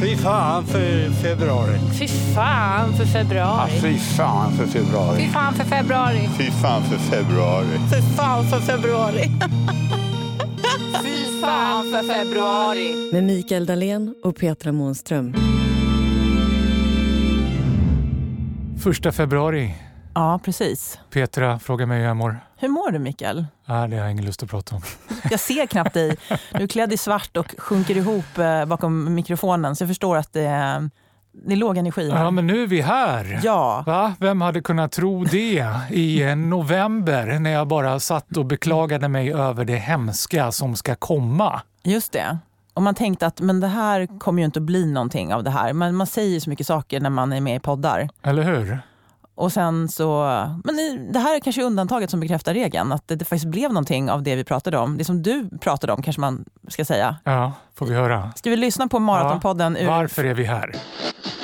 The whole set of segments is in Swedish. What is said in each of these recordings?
Fy fan för februari. Fy fan för februari. Fy fan för februari. Fy fan för februari. Fy fan för februari. Fy fan för februari. Fy fan för februari. Med Mikael Dahlén och Petra Månström. Första februari. Ja, precis. Petra frågar mig hur jag mår. Hur mår du, Mikael? Ah, det har jag ingen lust att prata om. Jag ser knappt dig. Du är klädd i svart och sjunker ihop eh, bakom mikrofonen, så jag förstår att det är, det är låg energi här. Ja, men nu är vi här. Ja. Va? Vem hade kunnat tro det i eh, november när jag bara satt och beklagade mig över det hemska som ska komma? Just det. Och man tänkte att men det här kommer ju inte att bli någonting av det här. Men man säger så mycket saker när man är med i poddar. Eller hur? Och sen så, men det här är kanske undantaget som bekräftar regeln. Att det, det faktiskt blev någonting av det vi pratade om. Det som du pratade om kanske man ska säga. Ja, får vi höra. Ska vi lyssna på Maratonpodden? Ja, varför är vi här?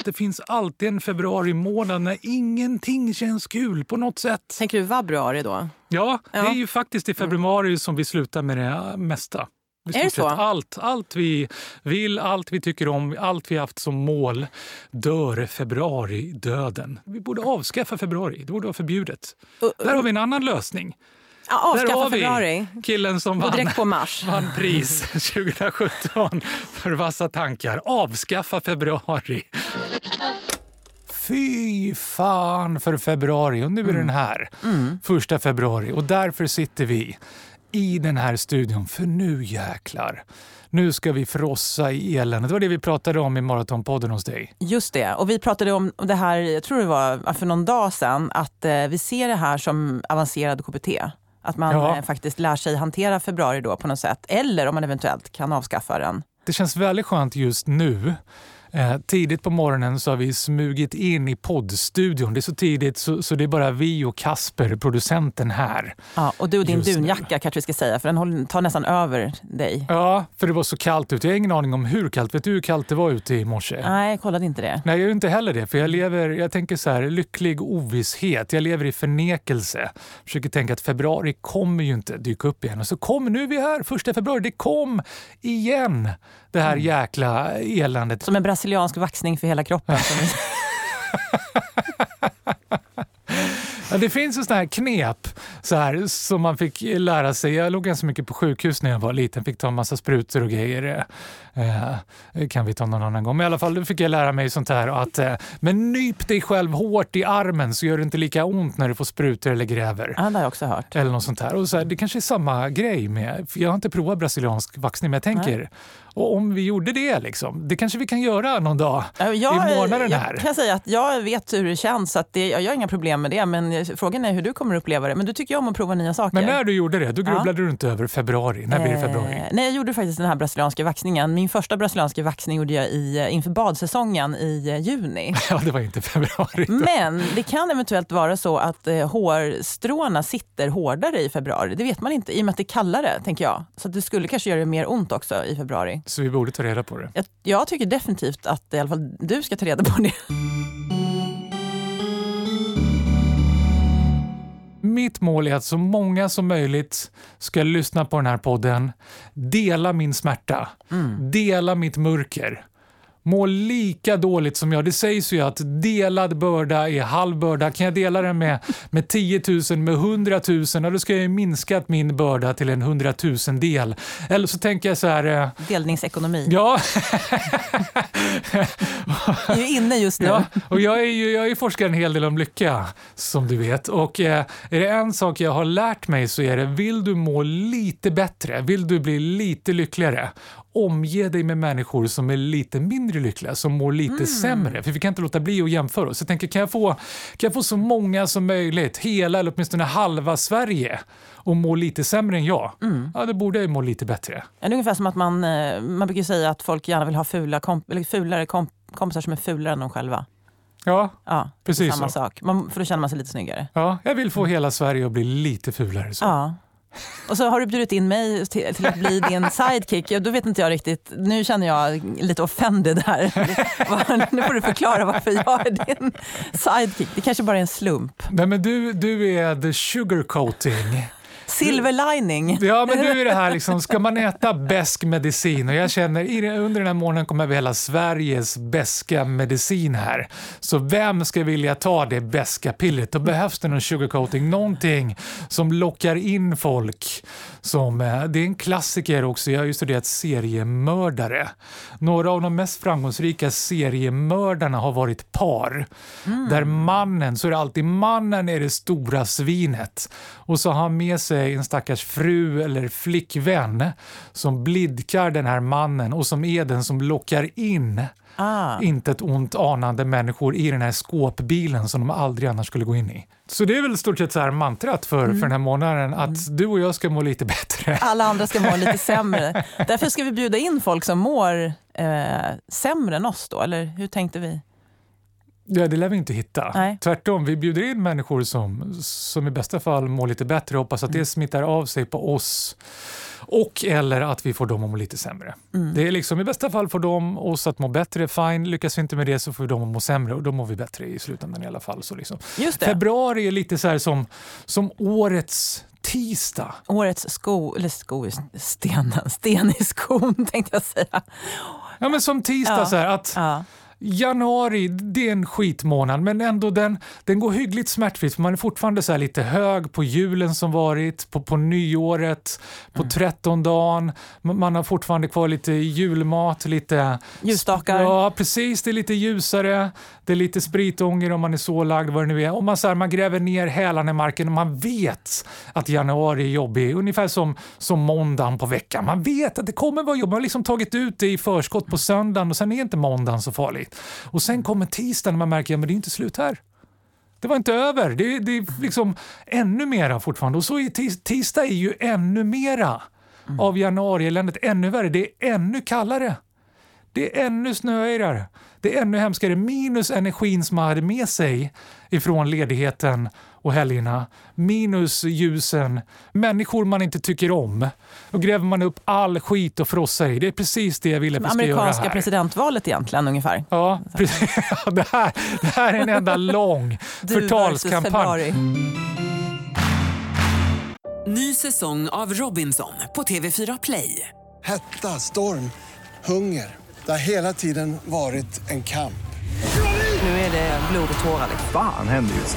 Det finns alltid en februari månad när ingenting känns kul på något sätt. Tänker du vabruari då? Ja, det är ju faktiskt i februari som vi slutar med det mesta. Är det så? Allt, allt vi vill, allt vi tycker om, allt vi haft som mål dör februari-döden. Vi borde avskaffa februari. Det borde vara förbjudet. Där har vi en annan lösning. Ja, Där avskaffa februari. killen som Och vann, på mars. vann pris 2017 för vassa tankar. Avskaffa februari. Fy fan för februari och nu är den här. Första februari och därför sitter vi i den här studion för nu jäklar. Nu ska vi frossa i eländet. Det var det vi pratade om i Maratonpodden hos dig. Just det. Och vi pratade om det här, jag tror det var för någon dag sedan, att eh, vi ser det här som avancerad KBT. Att man Ja. eh, faktiskt lär sig hantera februari då på något sätt. Eller om man eventuellt kan avskaffa den. Det känns väldigt skönt just nu. Eh, tidigt på morgonen så har vi smugit in i poddstudion. Det är så tidigt så, så det är bara vi och Kasper, producenten här. Ja, och du och din nu. dunjacka kanske vi ska säga, för den håller- tar nästan över dig. Ja, för det var så kallt ute. Jag har ingen aning om hur kallt. Vet du hur kallt det var ute i morse? Nej, jag kollade inte det. Nej, jag gör inte heller det. För jag lever, jag tänker så här, lycklig ovisshet. Jag lever i förnekelse. Försöker tänka att februari kommer ju inte dyka upp igen. Och så kom, nu är vi här, första februari. Det kom igen! Det här jäkla eländet. Som en brasiliansk vaxning för hela kroppen. det finns ju sådana här knep så här, som man fick lära sig. Jag låg ganska mycket på sjukhus när jag var liten. Fick ta en massa sprutor och grejer. Eh, det kan vi ta någon annan gång. Men i alla fall då fick jag lära mig sånt här att eh, men nyp dig själv hårt i armen så gör det inte lika ont när du får sprutor eller gräver. ja, det har jag också hört. Eller något sånt här. Och så här, det kanske är samma grej med, jag har inte provat brasiliansk vaxning, men jag tänker, och om vi gjorde det liksom, det kanske vi kan göra någon dag Ja, Jag, i månaden jag här. kan säga att jag vet hur det känns, så det, jag har inga problem med det. Men frågan är hur du kommer uppleva det. Men du tycker ju om att prova nya saker. Men när du gjorde det, då grubblade du inte över februari. När blir det februari? Eh, nej, jag gjorde faktiskt den här brasilianska vaxningen. Min första brasilianska vaxning gjorde jag i, eh, inför badsäsongen i eh, juni. Ja, det var inte februari. Men det kan eventuellt vara så att eh, hårstråna sitter hårdare i februari. Det vet man inte, i och med att det är kallare, tänker jag. Så det skulle kanske göra det mer ont också i februari. Så vi borde ta reda på det. Jag, jag tycker definitivt att i alla fall du ska ta reda på det. Mitt mål är att så många som möjligt ska lyssna på den här podden, dela min smärta, dela mitt mörker. Må lika dåligt som jag. Det sägs ju att delad börda är halv börda. Kan jag dela den med, med 10 000, med 100 000, ja, då ska jag ju minskat min börda till en 100 000 del. Eller så tänker jag så här... eh, Delningsekonomi. Ja, Jag är inne just nu. Ja, och jag är ju jag är forskar en hel del om lycka, som du vet. Och eh, är det en sak jag har lärt mig så är det, vill du må lite bättre, vill du bli lite lyckligare, omge dig med människor som är lite mindre lyckliga, som mår lite sämre. För vi kan inte låta bli att jämföra oss. Jag tänker, kan jag, få, kan jag få så många som möjligt, hela eller åtminstone halva Sverige, och må lite sämre än jag, ja, då borde jag må lite bättre. Det är ungefär som att man, eh, man brukar säga att folk gärna vill ha fula komp- fulare komp- kompisar som är fulare än de själva. Ja, Ja, Precis samma så. sak. Man, för då känner man sig lite snyggare. ja, jag vill få hela Sverige att bli lite fulare. Så. Ja. Och så har du bjudit in mig till, till att bli din sidekick. Ja, då vet inte jag riktigt. Nu känner jag lite offended här. Nu får du förklara varför jag är din sidekick. Det kanske bara är en slump. Nej, men du, du är the sugarcoating. Silver lining. Ja, men nu är det här liksom, ska man äta besk medicin? Och jag känner, under den här månaden kommer vi hela Sveriges beska medicin här. Så vem ska vilja ta det beska pillret? Då behövs det någon sugarcoating, någonting som lockar in folk. Som, eh, det är en klassiker också, jag har ju studerat seriemördare. Några av de mest framgångsrika seriemördarna har varit par. Där mannen, så är det alltid mannen är det stora svinet. Och så har han med sig en stackars fru eller flickvän som blidkar den här mannen och som är den som lockar in Ah. inte ett ont anande människor i den här skåpbilen som de aldrig annars skulle gå in i. Så det är väl stort sett så här mantrat för, för den här månaden, att du och jag ska må lite bättre. Alla andra ska må lite sämre. Därför ska vi bjuda in folk som mår eh, sämre än oss då, eller hur tänkte vi? Ja, det lär vi inte hitta. Nej. Tvärtom, vi bjuder in människor som, som i bästa fall mår lite bättre och hoppas att Mm. det smittar av sig på oss. Och eller att vi får dem att må lite sämre. Mm. Det är liksom i bästa fall får de oss att må bättre, fine. Lyckas vi inte med det så får vi dem att må sämre och då mår vi bättre i slutändan i alla fall. Så liksom. Just det, Februari är lite så här som, som årets tisdag. årets sko, eller sko i stenen, sten i skon tänkte jag säga. Ja, men som tisdag Ja. så här att Ja. Januari, det är en skitmånad, men ändå den, den går hyggligt smärtfritt. För man är fortfarande så lite hög på julen som varit, på, på nyåret, på Mm. trettondagen. Man har fortfarande kvar lite julmat, lite... Ljusstakar. Ja, precis. Det är lite ljusare. Det är lite spritånger om man är så lagd, vad det nu är. Och man, så här, man gräver ner hälarna i marken och man vet att januari är jobbig. Ungefär som, som måndagen på veckan. Man vet att det kommer vara jobbigt. Man har liksom tagit ut det i förskott på söndagen och sen är inte måndagen så Och sen kommer tisdagen och man märker att ja, det är inte slut här. Det var inte över. Det, det är liksom ännu mera fortfarande. Och så är tis, tisdag är ju ännu mera av januarieländet. Ännu värre. Det är ännu kallare. Det är ännu snöigare. Det är ännu hemskare. Minus energin som man hade med sig ifrån ledigheten och helgerna. Minus ljusen. Människor man inte tycker om. Då gräver man upp all skit och frossar i. Det är precis det jag vill att vi ska göra Amerikanska här. presidentvalet egentligen ungefär. Ja, det, här, det här är en enda lång förtalskampanj. Ny säsong av Robinson på TV4 Play. Hetta, storm, hunger. Det har hela tiden varit en kamp. Nu är det blod och tårar. liksom. Fan händer just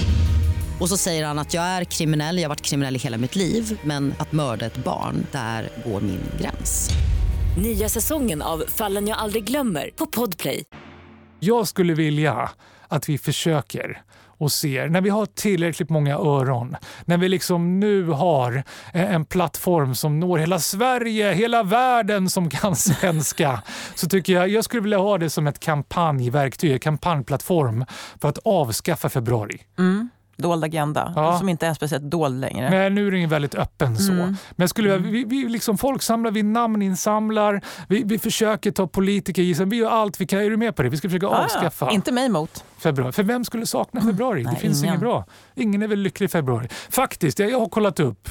Och så säger han att jag är kriminell, jag har varit kriminell i hela mitt liv men att mörda ett barn, där går min gräns. Nya säsongen av Fallen jag aldrig glömmer på Podplay. Jag skulle vilja att vi försöker och ser, när vi har tillräckligt många öron, när vi liksom nu har en plattform som når hela Sverige, hela världen som kan svenska, så tycker jag, jag skulle vilja ha det som ett kampanjverktyg, kampanjplattform för att avskaffa februari. Mm. Dold agenda, Ja. som inte är speciellt dold längre. Nej, nu är den ju väldigt öppen så. Mm. Men skulle, vi, vi liksom folksamlar, vi namninsamlar, vi, vi försöker ta politiker gisslan. Vi gör allt vi kan. Är du med på det? Vi ska försöka Ah, avskaffa Inte mig emot. februari. För vem skulle sakna februari? Nej, det finns ingen. inget bra. Ingen är väl lycklig i februari. Faktiskt, jag, jag har kollat upp.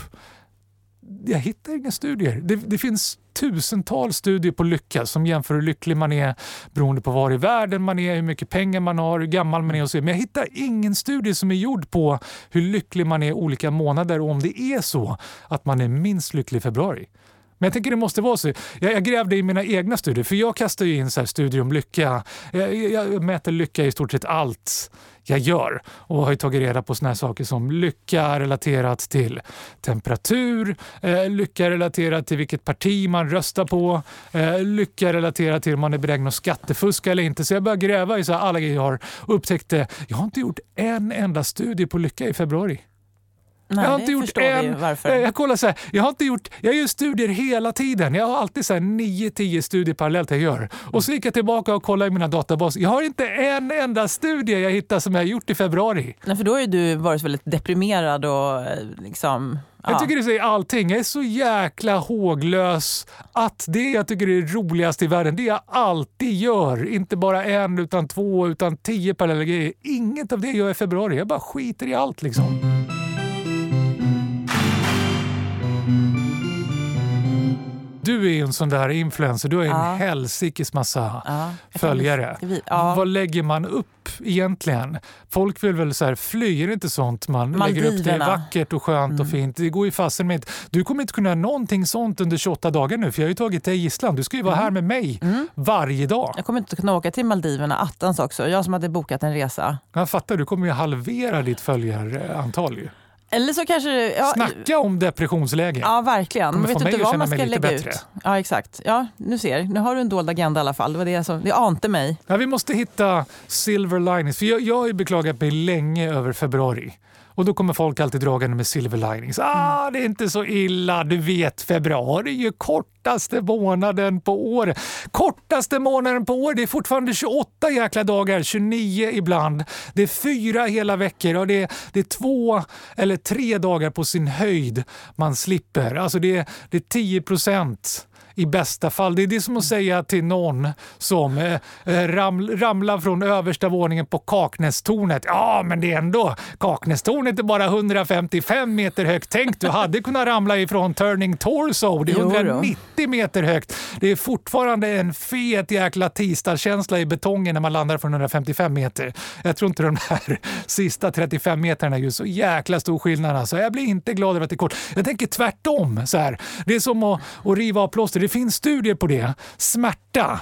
Jag hittar inga studier. Det, det finns tusentals studier på lycka som jämför hur lycklig man är beroende på var i världen man är, hur mycket pengar man har, hur gammal man är och så. Men jag hittar ingen studie som är gjord på hur lycklig man är olika månader och om det är så att man är minst lycklig i februari. Men jag tänker det måste vara så. Jag, jag grävde i mina egna studier, för jag kastar ju in så här studier om lycka. Jag, jag mäter lycka i stort sett allt jag gör och har ju tagit reda på såna här saker som lycka relaterat till temperatur, eh, lycka relaterat till vilket parti man röstar på, eh, lycka relaterat till om man är benägen att skattefuska eller inte. Så jag började gräva i så här alla grejer jag har och upptäckte jag har inte gjort en enda studie på lycka i februari. Nej, jag har inte gjort en... varför. Jag, kollar så här, jag har inte gjort... Jag gör studier hela tiden. Jag har alltid så här 9-10 studier parallellt jag gör. Och så gick jag tillbaka och kollade i mina databaser. Jag har inte en enda studie jag hittat som jag har gjort i februari. Nej, för då har ju du varit väldigt deprimerad och eh, liksom... Jag tycker det säger allting. Jag är så jäkla håglös att det jag tycker är roligast i världen, det jag alltid gör, inte bara en utan två utan tio parallella grejer. Inget av det gör jag i februari. Jag bara skiter i allt liksom. Du är en sån där influencer, du har Ja. en helsikes massa Ja, följare. vi- ja. Vad lägger man upp egentligen? Folk vill väl så här, fly, är det inte sånt man lägger upp? Det är Maldiverna. vackert och skönt och fint. Det går ju fasen med inte. Du kommer inte kunna göra någonting sånt under 28 dagar nu för jag har ju tagit dig i gisslan. Du ska ju vara här med mig varje dag. Jag kommer inte kunna åka till Maldiverna attans också. Jag som hade bokat en resa. Jag fattar, du kommer ju halvera ditt följarantal ju. Eller så kanske... Ja, Snacka om depressionsläge. Ja, verkligen. Kommer Man vet inte vad man ska lägga bättre. ut. Ja, exakt. Ja, nu ser. Nu har du en dold agenda i alla fall. Det var det som... Det ante mig. Ja, vi måste hitta silver linings. För jag, jag har ju beklagat mig länge över februari. Och då kommer folk alltid dragande med silver linings. Ah, det är inte så illa. Du vet, februari är ju kortaste månaden på året. Kortaste månaden på året. Det är fortfarande 28 jäkla dagar, 29 ibland. Det är fyra hela veckor och det är, det är två eller tre dagar på sin höjd man slipper. Alltså det är, det är 10 procent i bästa fall. Det är det som att säga till någon som eh, eh, ram, ramlar från översta våningen på Kaknästornet. Ja, men det är ändå, Kaknästornet är bara 155 meter högt. Tänk, du hade kunnat ramla ifrån Turning Torso. Det är Jo 30 meter högt. Det är fortfarande en fet jäkla tisdagskänsla i betongen när man landar från 155 meter. Jag tror inte de här sista 35 meterna är så jäkla stor skillnad. Alltså. Jag blir inte glad över att det är kort. Jag tänker tvärtom. Så här. Det är som att, att riva av plåster. Det finns studier på det. Smärta.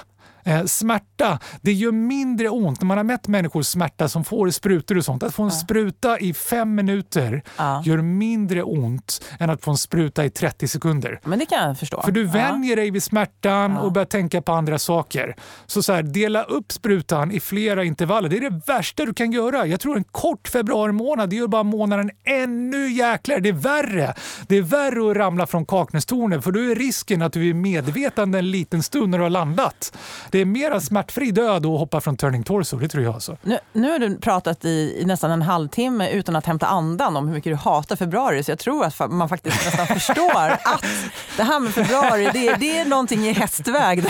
Eh, smärta, det gör mindre ont när man har mätt människors smärta som får sprutor och sånt. Att få en spruta i fem minuter Ja. gör mindre ont än att få en spruta i 30 sekunder. Men det kan jag förstå. För du Ja. vänjer dig vid smärtan och börjar tänka på andra saker. Så, så här, dela upp sprutan i flera intervaller. Det är det värsta du kan göra. Jag tror en kort februari månad, det gör bara månaden ännu jäklar. Det är värre. Det är värre att ramla från Kaknästornet för då är risken att du är medvetande en liten stund när du har landat. Det är mera smärtfri död att hoppa från Turning Torso, det tror jag. Alltså. Nu, nu har du pratat i, i nästan en halvtimme utan att hämta andan om hur mycket du hatar februari. Så jag tror att man faktiskt nästan förstår att det här med februari, det, det är någonting i hästväg.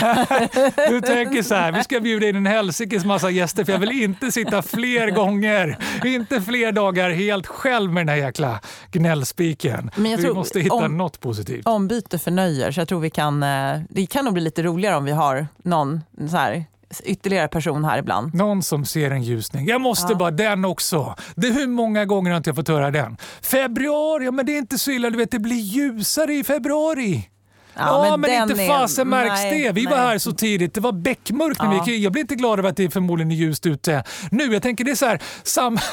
Du tänker så här, vi ska bjuda in en helsikes massa gäster för jag vill inte sitta fler gånger, inte fler dagar helt själv med den här jäkla gnällspiken. Men jag vi tror- måste hitta om- något positivt. Ombyte förnöjer, så jag tror vi kan... eh, Det kan nog bli lite roligare om vi har någon så här, ytterligare person här ibland. Någon som ser en ljusning. Jag måste Ja. bara, den också. Det, hur många gånger har inte jag fått höra den? Februari, ja men det är inte så illa, du vet det blir ljusare i februari. Ja, men, den inte är- fasen märks nej, det. Vi var nej. här så tidigt. Det var beckmörkt när Ja. vi gick. Jag blir inte glad över att det är förmodligen ljust ute nu. Jag tänker det är så här, samma...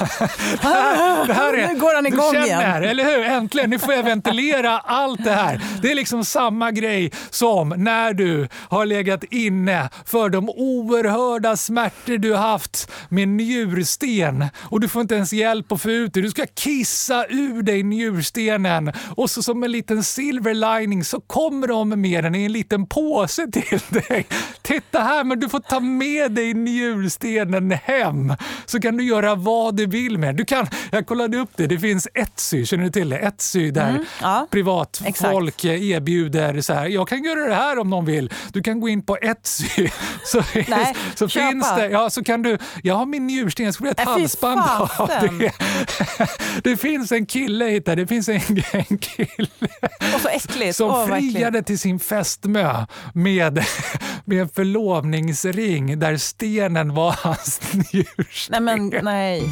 det här, det här är, Nu går han igång känner, igen. Eller hur? Äntligen, nu får jag ventilera allt det här. Det är liksom samma grej som när du har legat inne för de oerhörda smärtor du haft med njursten och du får inte ens hjälp att få ut det. Du ska kissa ur dig njurstenen och så som en liten silver lining så kommer de med den i en liten påse till dig. Titta här, men du får ta med dig njurstenen hem så kan du göra vad du vill med. Du kan, jag kollade upp det, det finns Etsy, känner du till det? Etsy där Mm, ja. privatfolk erbjuder så här, jag kan göra det här om någon vill. Du kan gå in på Etsy så, Nej, så köpa. finns det, ja så kan du, jag har min njursten, jag skulle vilja ett halsband av det. Det finns en kille hittar, det finns en, en kille Och så äckligt. som Åh, vad friade till sin fästmö med, med en förlovningsring där stenen var hans njursten. Nej, men nej.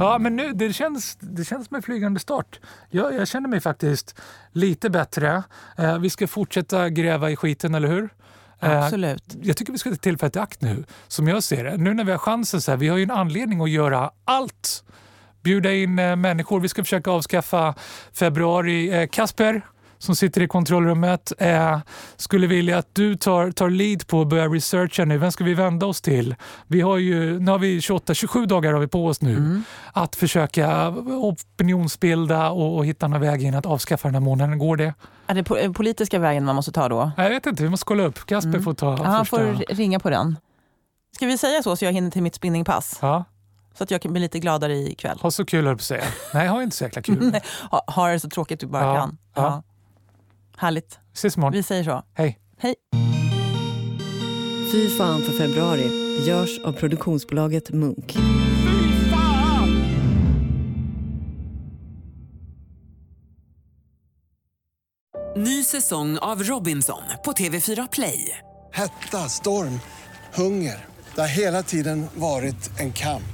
Ja, men nu, det, känns, det känns som en flygande start. Jag, jag känner mig faktiskt lite bättre. Eh, vi ska fortsätta gräva i skiten, eller hur? Eh, Absolut. jag tycker vi ska ta tillfället i akt nu, som jag ser det. Nu när vi har chansen, så här, vi har ju en anledning att göra allt. Bjuda in eh, människor. Vi ska försöka avskaffa februari. Eh, Kasper, som sitter i kontrollrummet, eh, skulle vilja att du tar, tar lead på att börja researcha nu. Vem ska vi vända oss till? Vi har ju, nu har vi 28-27 dagar har vi på oss nu att försöka opinionsbilda och, och hitta en väg in att avskaffa den här månaden. Går det? Är det po- politiska vägen man måste ta då? Jag vet inte, vi måste kolla upp. Kasper får ta Ja, han första. får ringa på den. Ska vi säga så så jag hinner till mitt spinningpass? Ja, Så att jag kan bli lite gladare ikväll. ha så kul höll på att säga. Nej, ha inte så jäkla kul. Nej, ha, ha det så tråkigt du bara Ja, kan. ja. Härligt. Ses imorgon. Vi säger så. Hej. Hej. Fy fan för februari görs av produktionsbolaget Munk. Ny säsong av Robinson på TV4 Play. Hetta, storm, hunger. Det har hela tiden varit en kamp.